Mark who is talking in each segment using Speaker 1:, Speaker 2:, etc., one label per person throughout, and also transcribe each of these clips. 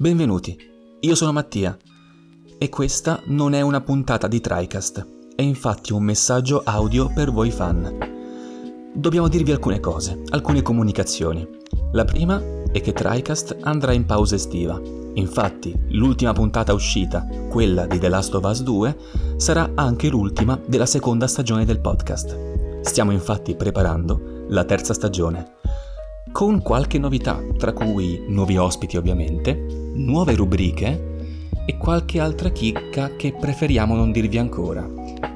Speaker 1: Benvenuti, io sono Mattia e questa non è una puntata di TriCast, è infatti un messaggio audio per voi fan. Dobbiamo dirvi alcune cose, alcune comunicazioni. La prima è che TriCast andrà in pausa estiva. Infatti, l'ultima puntata uscita, quella di The Last of Us 2, sarà anche l'ultima della seconda stagione del podcast. Stiamo infatti preparando la terza stagione con qualche novità, tra cui nuovi ospiti ovviamente, nuove rubriche e qualche altra chicca che preferiamo non dirvi ancora,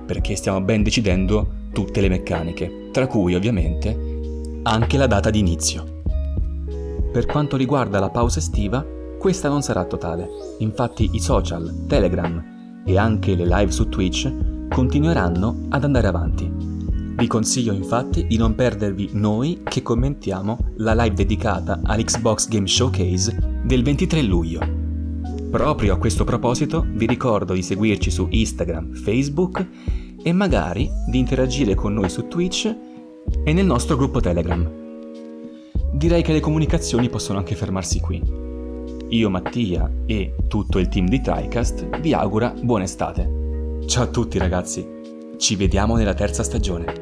Speaker 1: perché stiamo ben decidendo tutte le meccaniche, tra cui ovviamente anche la data di inizio. Per quanto riguarda la pausa estiva, questa non sarà totale, infatti i social, Telegram e anche le live su Twitch continueranno ad andare avanti vi consiglio infatti di non perdervi noi che commentiamo la live dedicata all'Xbox Game Showcase del 23 luglio. Proprio a questo proposito vi ricordo di seguirci su Instagram, Facebook e magari di interagire con noi su Twitch e nel nostro gruppo Telegram. Direi che le comunicazioni possono anche fermarsi qui. Io, Mattia e tutto il team di TriCast vi augura buona estate. Ciao a tutti ragazzi, ci vediamo nella terza stagione.